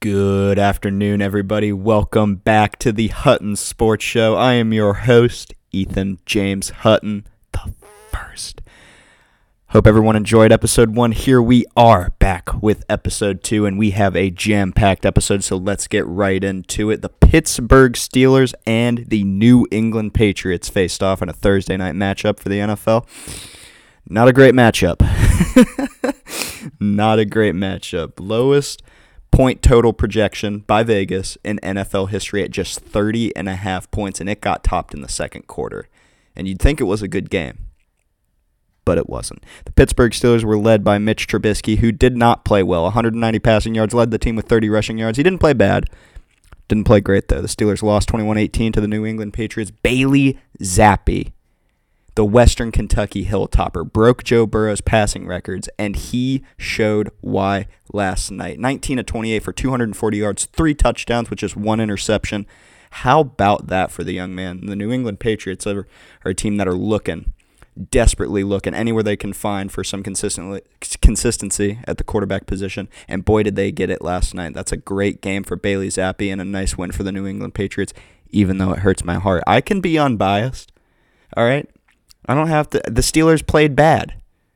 Good afternoon, everybody. Welcome back to the Hutton Sports Show. I am your host, Ethen James Hutton, the first. Hope everyone enjoyed episode one. Here we are back with episode two, and we have a jam packed episode, so let's get right into it. The Pittsburgh Steelers and the New England Patriots faced off in a Thursday night matchup for the NFL. Not a great matchup. Not a great matchup. Lowest point total projection by Vegas in NFL history at just 30 and a half points, and it got topped in the second quarter. And you'd think it was a good game but it wasn't. The Pittsburgh Steelers were led by Mitch Trubisky, who did not play well. 190 passing yards, led the team with 30 rushing yards. He didn't play bad. Didn't play great, though. The Steelers lost 21 18 to the New England Patriots. Bailey Zappe, the Western Kentucky Hilltopper, broke Joe Burrow's passing records, and he showed why last night. 19 of 28 for 240 yards, three touchdowns, with just one interception. How about that for the young man? The New England Patriots are, are a team that are looking desperately looking anywhere they can find for some consistency at the quarterback position. And boy, did they get it last night. That's a great game for Bailey Zappe and a nice win for the New England Patriots, even though it hurts my heart. I can be unbiased. All right? I don't have to. The Steelers played bad.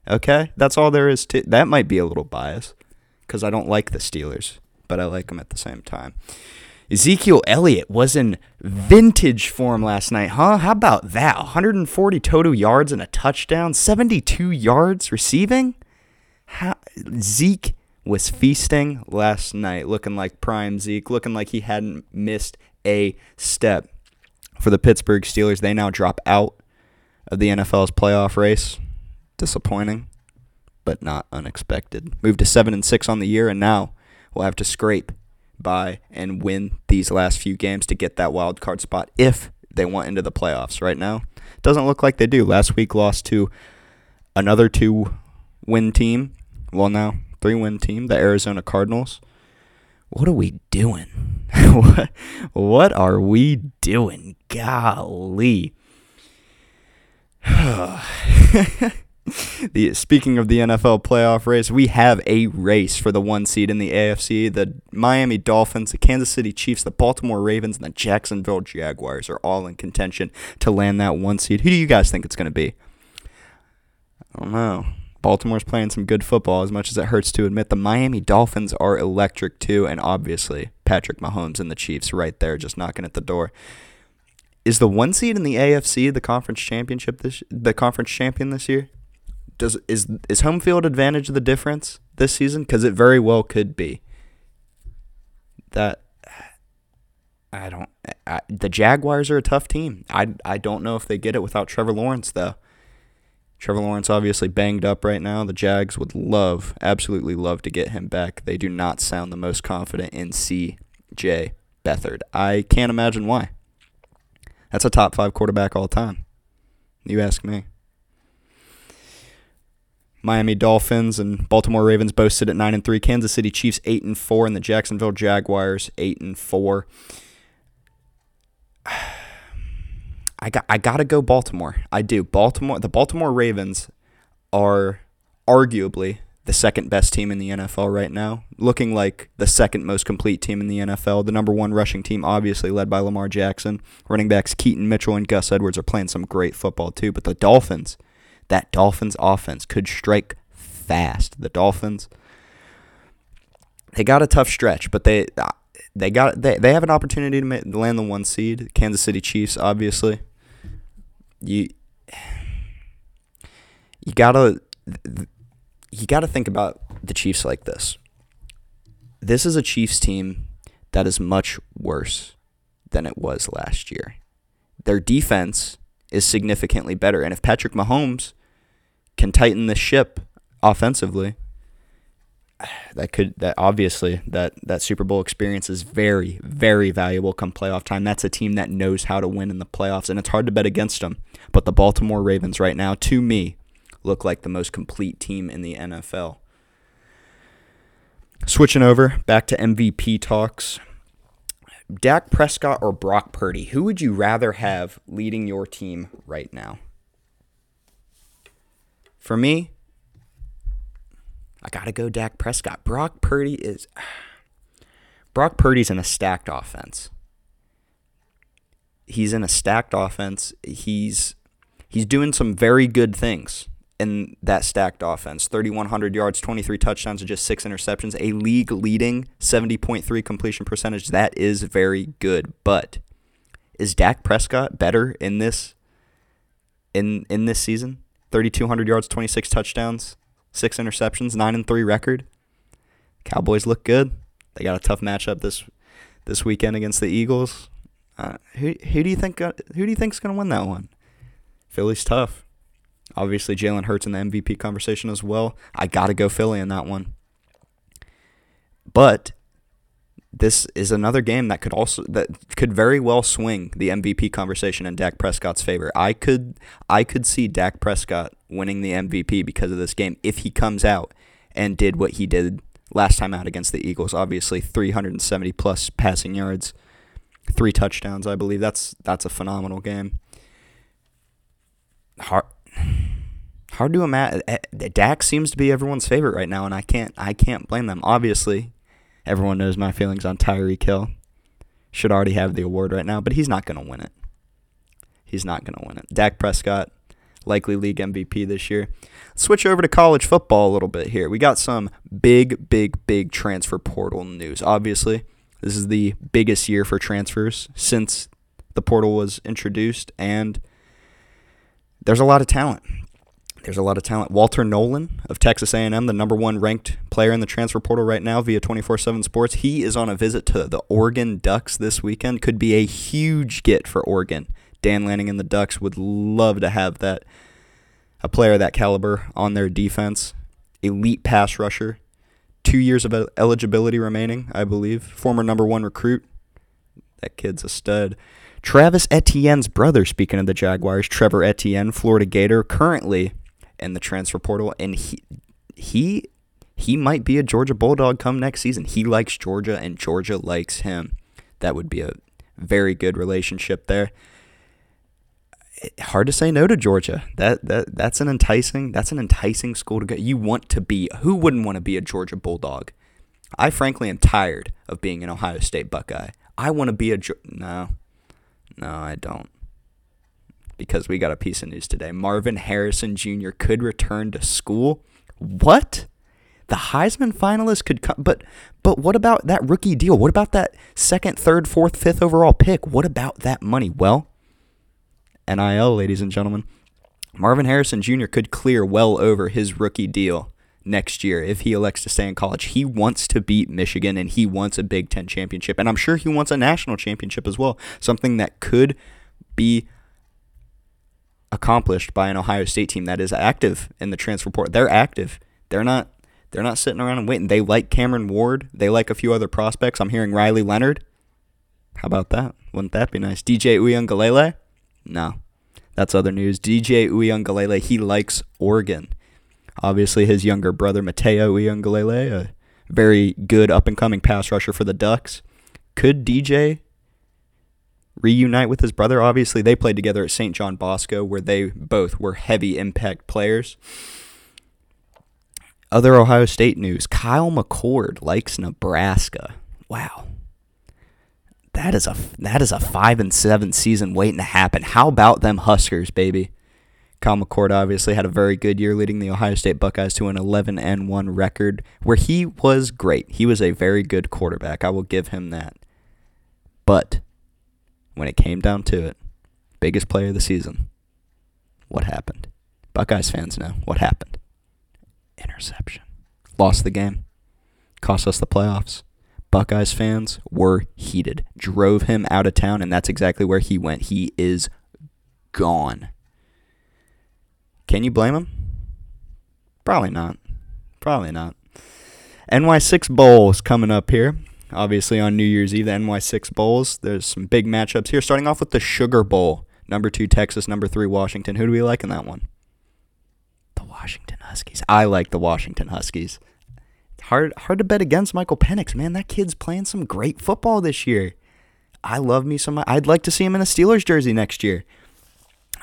Okay? That's all there is to That might be a little bias because I don't like the Steelers, but I like them at the same time. Ezekiel Elliott was in vintage form last night, huh? How about that? 140 total yards and a touchdown, 72 yards receiving. How, Zeke was feasting last night, looking like prime Zeke, looking like he hadn't missed a step. For the Pittsburgh Steelers, they now drop out of the NFL's playoff race. Disappointing, but not unexpected. Moved to 7 and 6 on the year and now will have to scrape by and win these last few games to get that wild card spot if they want into the playoffs. Right now, doesn't look like they do. Last week lost to another two win team. Well, now three win team, the Arizona Cardinals. What are we doing? what are we doing? Golly. the speaking of the NFL playoff race, we have a race for the one seed in the AFC. The Miami Dolphins, the Kansas City Chiefs, the Baltimore Ravens, and the Jacksonville Jaguars are all in contention to land that one seed. Who do you guys think it's going to be? I don't know. Baltimore's playing some good football, as much as it hurts to admit. The Miami Dolphins are electric too, and obviously Patrick Mahomes and the Chiefs right there, just knocking at the door. Is the one seed in the AFC the conference championship this the conference champion this year? does is is home field advantage the difference this season? Because it very well could be. That I don't. I, the Jaguars are a tough team. I I don't know if they get it without Trevor Lawrence though. Trevor Lawrence obviously banged up right now. The Jags would love, absolutely love to get him back. They do not sound the most confident in C.J. Beathard. I can't imagine why. That's a top five quarterback all time. You ask me. Miami Dolphins and Baltimore Ravens both sit at nine and three. Kansas City Chiefs eight and four, and the Jacksonville Jaguars eight and four. I got I gotta go Baltimore. I do. Baltimore the Baltimore Ravens are arguably the second best team in the NFL right now, looking like the second most complete team in the NFL. The number one rushing team, obviously led by Lamar Jackson. Running backs Keaton Mitchell and Gus Edwards are playing some great football too. But the Dolphins, that Dolphins offense could strike fast. The Dolphins they got a tough stretch, but they they got they, they have an opportunity to land the one seed. Kansas City Chiefs, obviously. You you gotta you gotta think about the Chiefs like this. This is a Chiefs team that is much worse than it was last year. Their defense is significantly better, and if Patrick Mahomes can tighten the ship offensively, that could that obviously that that Super Bowl experience is very very valuable come playoff time. That's a team that knows how to win in the playoffs, and it's hard to bet against them. But the Baltimore Ravens right now, to me, look like the most complete team in the NFL. Switching over back to MVP talks. Dak Prescott or Brock Purdy, who would you rather have leading your team right now? For me, I got to go Dak Prescott. Brock Purdy is Brock Purdy's in a stacked offense. He's in a stacked offense. He's he's doing some very good things in that stacked offense 3,100 yards, 23 touchdowns, and just six interceptions. A league leading 70.3 completion percentage. That is very good. But is Dak Prescott better in this in in this season? 3,200 yards, 26 touchdowns, six interceptions, nine and three record. Cowboys look good. They got a tough matchup this this weekend against the Eagles. Uh, who who do you think who do you think's gonna win that one? Philly's tough. Obviously, Jalen Hurts in the MVP conversation as well. I got to go Philly in that one. But this is another game that could also that could very well swing the MVP conversation in Dak Prescott's favor. I could I could see Dak Prescott winning the MVP because of this game if he comes out and did what he did last time out against the Eagles. Obviously, 370 plus passing yards, three touchdowns, I believe. That's that's a phenomenal game. Hard, hard to imagine. Eh, Dak seems to be everyone's favorite right now, and I can't I can't blame them. Obviously, everyone knows my feelings on Tyreek Hill. Should already have the award right now, but he's not going to win it. He's not going to win it. Dak Prescott, likely league MVP this year. Let's switch over to college football a little bit here. We got some big, big, big transfer portal news. Obviously, this is the biggest year for transfers since the portal was introduced, and there's a lot of talent. There's a lot of talent. Walter Nolen of Texas A&M, the number one ranked player in the transfer portal right now via 24/7 Sports. He is on a visit to the Oregon Ducks this weekend. Could be a huge get for Oregon. Dan Lanning and the Ducks would love to have that a player of that caliber on their defense. Elite pass rusher. Two years of eligibility remaining, I believe. Former number one recruit. That kid's a stud. Travis Etienne's brother, speaking of the Jaguars, Trevor Etienne, Florida Gator, currently in the transfer portal, and he he he might be a Georgia Bulldog come next season. He likes Georgia, and Georgia likes him. That would be a very good relationship there. Hard to say no to Georgia. That that that's an enticing that's an enticing school to go. You want to be who wouldn't want to be a Georgia Bulldog? I frankly am tired of being an Ohio State Buckeye. I want to be a no, no, I don't because we got a piece of news today. Marvin Harrison Jr. could return to school. What? The Heisman finalist could come, but but what about that rookie deal? What about that second, third, fourth, fifth overall pick? What about that money? Well, NIL, ladies and gentlemen, Marvin Harrison Jr. could clear well over his rookie deal next year if he elects to stay in college. He wants to beat Michigan and he wants a Big Ten championship, and I'm sure he wants a national championship as well. Something that could be accomplished by an Ohio State team that is active in the transfer portal. They're active. They're not they're not sitting around and waiting. They like Cameron Ward. They like a few other prospects. I'm hearing Riley Leonard. How about that? Wouldn't that be nice? DJ Uiagalelei? No. That's other news. DJ Uiagalelei, he likes Oregon. Obviously, his younger brother, Matayo Uiagalelei, a very good up and coming pass rusher for the Ducks. Could DJ reunite with his brother. Obviously, they played together at St. John Bosco, where they both were heavy impact players. Other Ohio State news Kyle McCord likes Nebraska. Wow. That is a that is a five and seven season waiting to happen. How about them Huskers, baby? Kyle McCord obviously had a very good year leading the Ohio State Buckeyes to an 11 and 1 record where he was great. He was a very good quarterback. I will give him that. But when it came down to it, biggest player of the season, what happened? Buckeyes fans know what happened. Interception. Lost the game. Cost us the playoffs. Buckeyes fans were heated. Drove him out of town, and that's exactly where he went. He is gone. Can you blame him? Probably not. Probably not. NY6 Bowl is coming up here obviously on New Year's Eve, the NY6 Bowls. There's some big matchups here, starting off with the Sugar Bowl. Number two, Texas. Number three, Washington. Who do we like in that one? The Washington Huskies. I like the Washington Huskies. Hard, hard to bet against Michael Penix, man. That kid's playing some great football this year. I love me some. I'd like to see him in a Steelers jersey next year.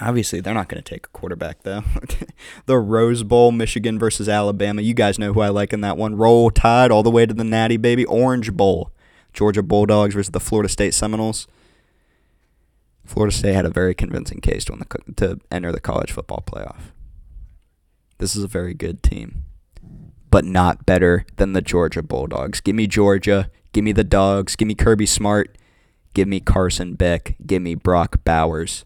Obviously, they're not going to take a quarterback, though. the Rose Bowl, Michigan versus Alabama. You guys know who I like in that one. Roll Tide all the way to the Natty, baby. Orange Bowl, Georgia Bulldogs versus the Florida State Seminoles. Florida State had a very convincing case to, win the, to enter the college football playoff. This is a very good team, but not better than the Georgia Bulldogs. Give me Georgia. Give me the Dogs. Give me Kirby Smart. Give me Carson Beck. Give me Brock Bowers.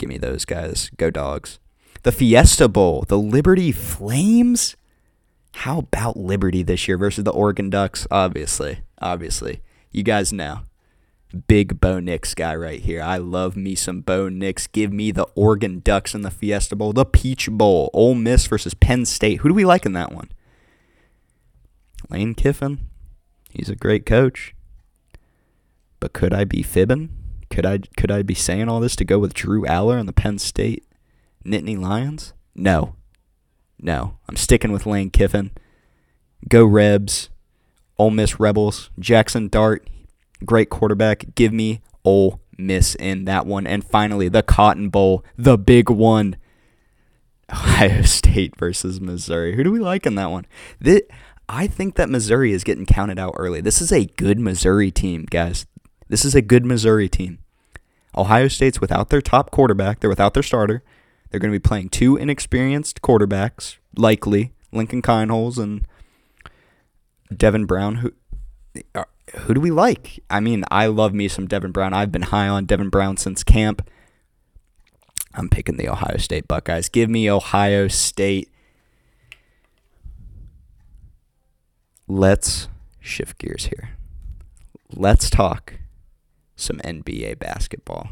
Give me those guys. Go Dogs. The Fiesta Bowl, the Liberty Flames. How about Liberty this year versus the Oregon Ducks? Obviously, obviously. You guys know. Big Bo Nix guy right here. I love me some Bo Nix. Give me the Oregon Ducks in the Fiesta Bowl, the Peach Bowl, Ole Miss versus Penn State. Who do we like in that one? Lane Kiffin. He's a great coach. But could I be fibbing? Could I could I be saying all this to go with Drew Allar and the Penn State Nittany Lions? No. No. I'm sticking with Lane Kiffin. Go Rebs. Ole Miss Rebels. Jackson Dart. Great quarterback. Give me Ole Miss in that one. And finally, the Cotton Bowl, the big one. Ohio State versus Missouri. Who do we like in that one? This, I think that Missouri is getting counted out early. This is a good Missouri team, guys. This is a good Missouri team. Ohio State's without their top quarterback. They're without their starter. They're going to be playing two inexperienced quarterbacks, likely Lincoln Kienholz and Devin Brown. Who uh, who do we like? I mean, I love me some Devin Brown. I've been high on Devin Brown since camp. I'm picking the Ohio State Buckeyes. Give me Ohio State. Let's shift gears here. Let's talk some NBA basketball.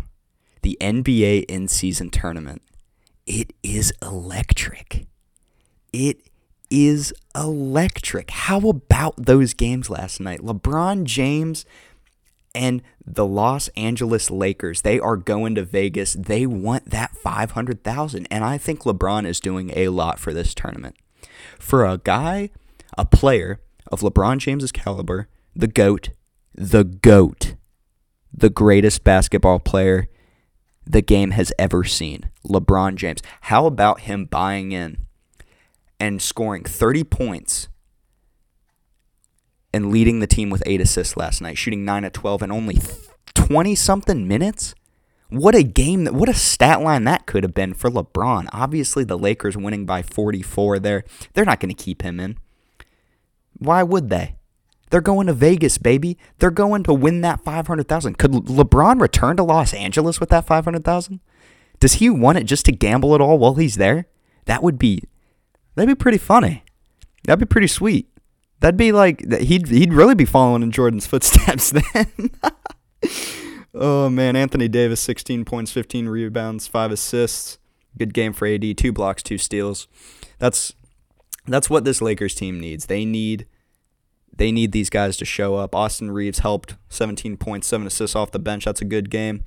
The NBA in season tournament. It is electric. It is electric. How about those games last night? LeBron James and the Los Angeles Lakers, they are going to Vegas. They want that 500,000 and I think LeBron is doing a lot for this tournament. For a guy, a player of LeBron James's caliber, the GOAT, the GOAT the greatest basketball player the game has ever seen, LeBron James. How about him buying in and scoring 30 points and leading the team with eight assists last night, shooting 9 at 12 in only 20 something minutes? What a game that what a stat line that could have been for LeBron. Obviously the Lakers winning by 44 there. They're not going to keep him in. Why would they? They're going to Vegas, baby. They're going to win that 500,000. Could LeBron return to Los Angeles with that 500,000? Does he want it just to gamble it all while he's there? That would be that'd be pretty funny. That'd be pretty sweet. That'd be like he'd he'd really be following in Jordan's footsteps then. oh man, Anthony Davis 16 points, 15 rebounds, 5 assists. Good game for AD, 2 blocks, 2 steals. That's that's what this Lakers team needs. They need they need these guys to show up. Austin Reaves helped 17 points, 7 assists off the bench. That's a good game.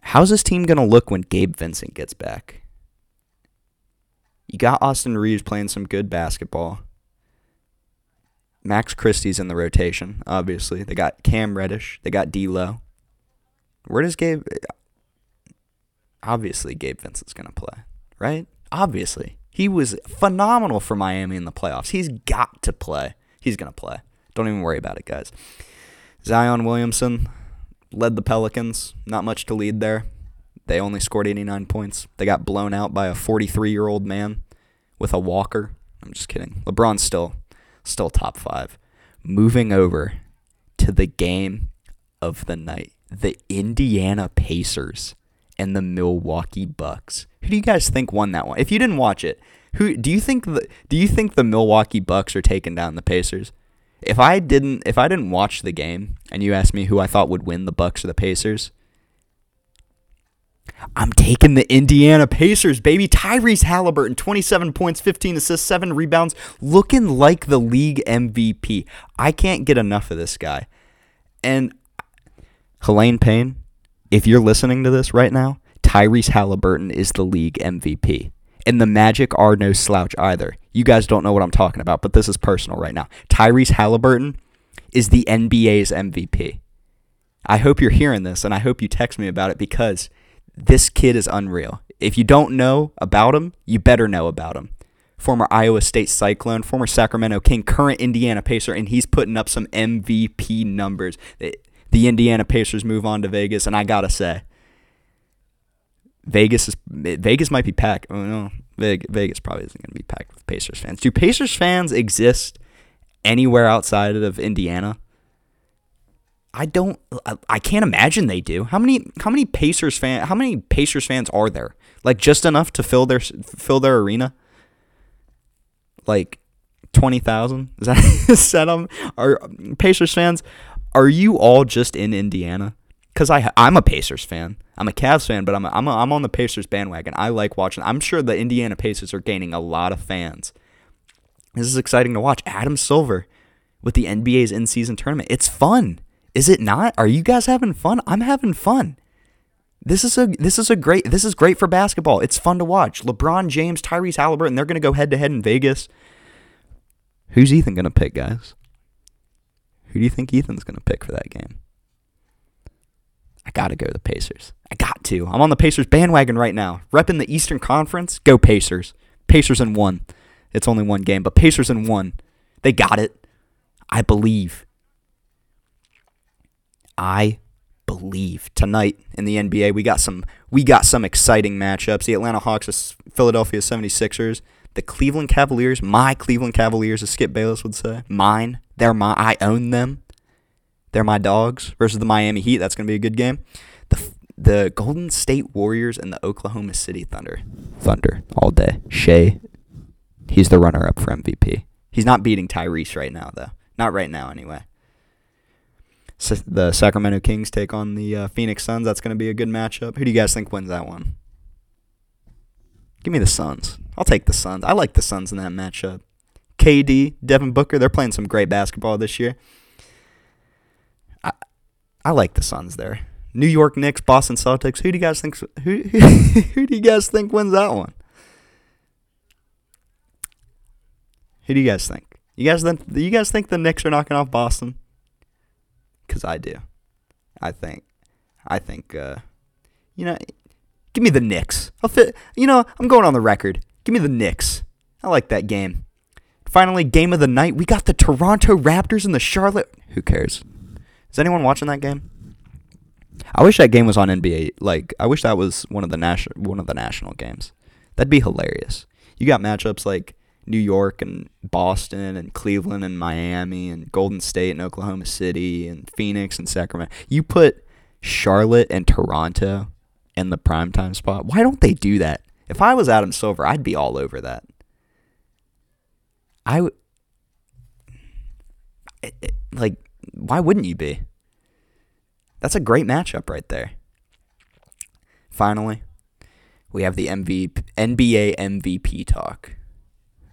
How's this team going to look when Gabe Vincent gets back? You got Austin Reaves playing some good basketball. Max Christie's in the rotation, obviously. They got Cam Reddish. They got D'Lo. Where does Gabe? Obviously, Gabe Vincent's going to play, right? Obviously, he was phenomenal for Miami in the playoffs. He's got to play. He's going to play. Don't even worry about it, guys. Zion Williamson led the Pelicans. Not much to lead there. They only scored 89 points. They got blown out by a 43 year old man with a walker. I'm just kidding. LeBron's still still top five. Moving over to the game of the night. The Indiana Pacers and the Milwaukee Bucks. Who do you guys think won that one? If you didn't watch it, who do you think the do you think the Milwaukee Bucks are taking down the Pacers? If I didn't if I didn't watch the game and you asked me who I thought would win the Bucks or the Pacers, I'm taking the Indiana Pacers, baby. Tyrese Halliburton, 27 points, 15 assists, 7 rebounds, looking like the league MVP. I can't get enough of this guy. And Helene Payne, if you're listening to this right now, Tyrese Halliburton is the league MVP. And the Magic are no slouch either. You guys don't know what I'm talking about, but this is personal right now. Tyrese Halliburton is the NBA's MVP. I hope you're hearing this and I hope you text me about it because this kid is unreal. If you don't know about him, you better know about him. former Iowa State Cyclone, former Sacramento King, current Indiana Pacer, and he's putting up some MVP numbers. The Indiana Pacers move on to Vegas, and I gotta say, Vegas is Vegas might be packed. Oh no, Vegas probably isn't going to be packed with Pacers fans. Do Pacers fans exist anywhere outside of Indiana? I don't. I can't imagine they do. How many? How many Pacers fan? How many Pacers fans are there? Like just enough to fill their fill their arena. Like twenty thousand. Is that is that um? Are Pacers fans? Are you all just in Indiana? Because I I'm a Pacers fan. I'm a Cavs fan, but I'm a, I'm a, I'm on the Pacers bandwagon. I like watching. I'm sure the Indiana Pacers are gaining a lot of fans. This is exciting to watch. Adam Silver with the NBA's in-season tournament. It's fun. Is it not? Are you guys having fun? I'm having fun. This is a this is a great this is great for basketball. It's fun to watch. LeBron James, Tyrese Halliburton, they're going to go head to head in Vegas. Who's Ethen going to pick, guys? Who do you think Ethen's going to pick for that game? Got to go the Pacers. I got to. I'm on the Pacers bandwagon right now. Repping the Eastern Conference. Go Pacers. Pacers in one. It's only one game, but Pacers in one. They got it. I believe. I believe tonight in the NBA we got some we got some exciting matchups. The Atlanta Hawks, Philadelphia 76ers, the Cleveland Cavaliers, my Cleveland Cavaliers as Skip Bayless would say. Mine. They're my I own them. They're my dogs versus the Miami Heat. That's going to be a good game. The the Golden State Warriors and the Oklahoma City Thunder. Thunder all day. Shai, he's the runner up for MVP. He's not beating Tyrese right now though. Not right now anyway the Sacramento Kings take on the uh, Phoenix Suns. That's going to be a good matchup. Who do you guys think wins that one? Give me the Suns. I'll take the Suns. I like the Suns in that matchup. KD, Devin Booker, they're playing some great basketball this year. I like the Suns there. New York Knicks, Boston Celtics. Who do you guys think who who do you guys think wins that one? Who do you guys think? You guys think you guys think the Knicks are knocking off Boston? because I do. I think, I think, uh, you know, give me the Knicks. I'll fit. You know, I'm going on the record. Give me the Knicks. I like that game. Finally, game of the night. We got the Toronto Raptors and the Charlotte. Who cares? Is anyone watching that game? I wish that game was on NBA. Like, I wish that was one of the national one of the national games. That'd be hilarious. You got matchups like New York and Boston and Cleveland and Miami and Golden State and Oklahoma City and Phoenix and Sacramento. You put Charlotte and Toronto in the primetime spot. Why don't they do that? If I was Adam Silver, I'd be all over that. I would like why wouldn't you be? That's a great matchup right there. Finally, we have the MVP, NBA MVP talk.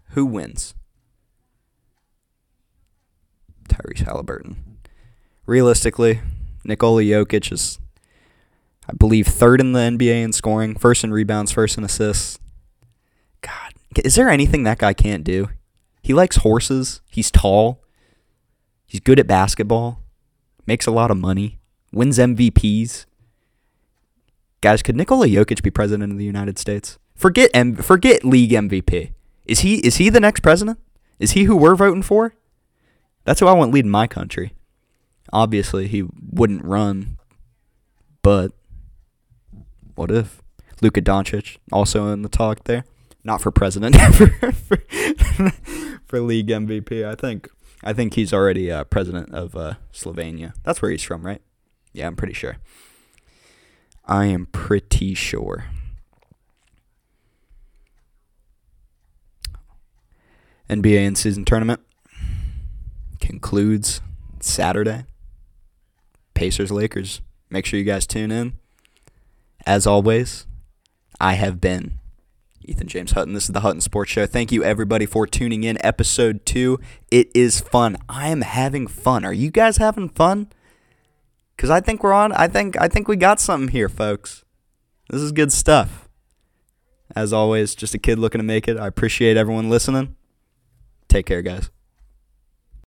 Who wins? Tyrese Halliburton. Realistically, Nikola Jokic is, I believe, third in the NBA in scoring, first in rebounds, first in assists. God, is there anything that guy can't do? He likes horses. He's tall. He's good at basketball. Makes a lot of money. Wins MVPs. Guys, could Nikola Jokic be president of the United States? Forget M- forget league MVP. Is he is he the next president? Is he who we're voting for? That's who I want leading my country. Obviously, he wouldn't run, but what if Luka Doncic also in the talk there? Not for president, for, for, for, league MVP. I think I think he's already uh, president of uh, Slovenia. That's where he's from, right? Yeah, I'm pretty sure. I am pretty sure. NBA in season tournament concludes Saturday. Pacers Lakers. Make sure you guys tune in. As always, I have been Ethen James Hutton. This is the Hutton Sports Show. Thank you everybody for tuning in. Episode 2. It is fun. I am having fun. Are you guys having fun? Cuz I think we're on I think I think we got something here, folks. This is good stuff. As always, just a kid looking to make it. I appreciate everyone listening. Take care, guys.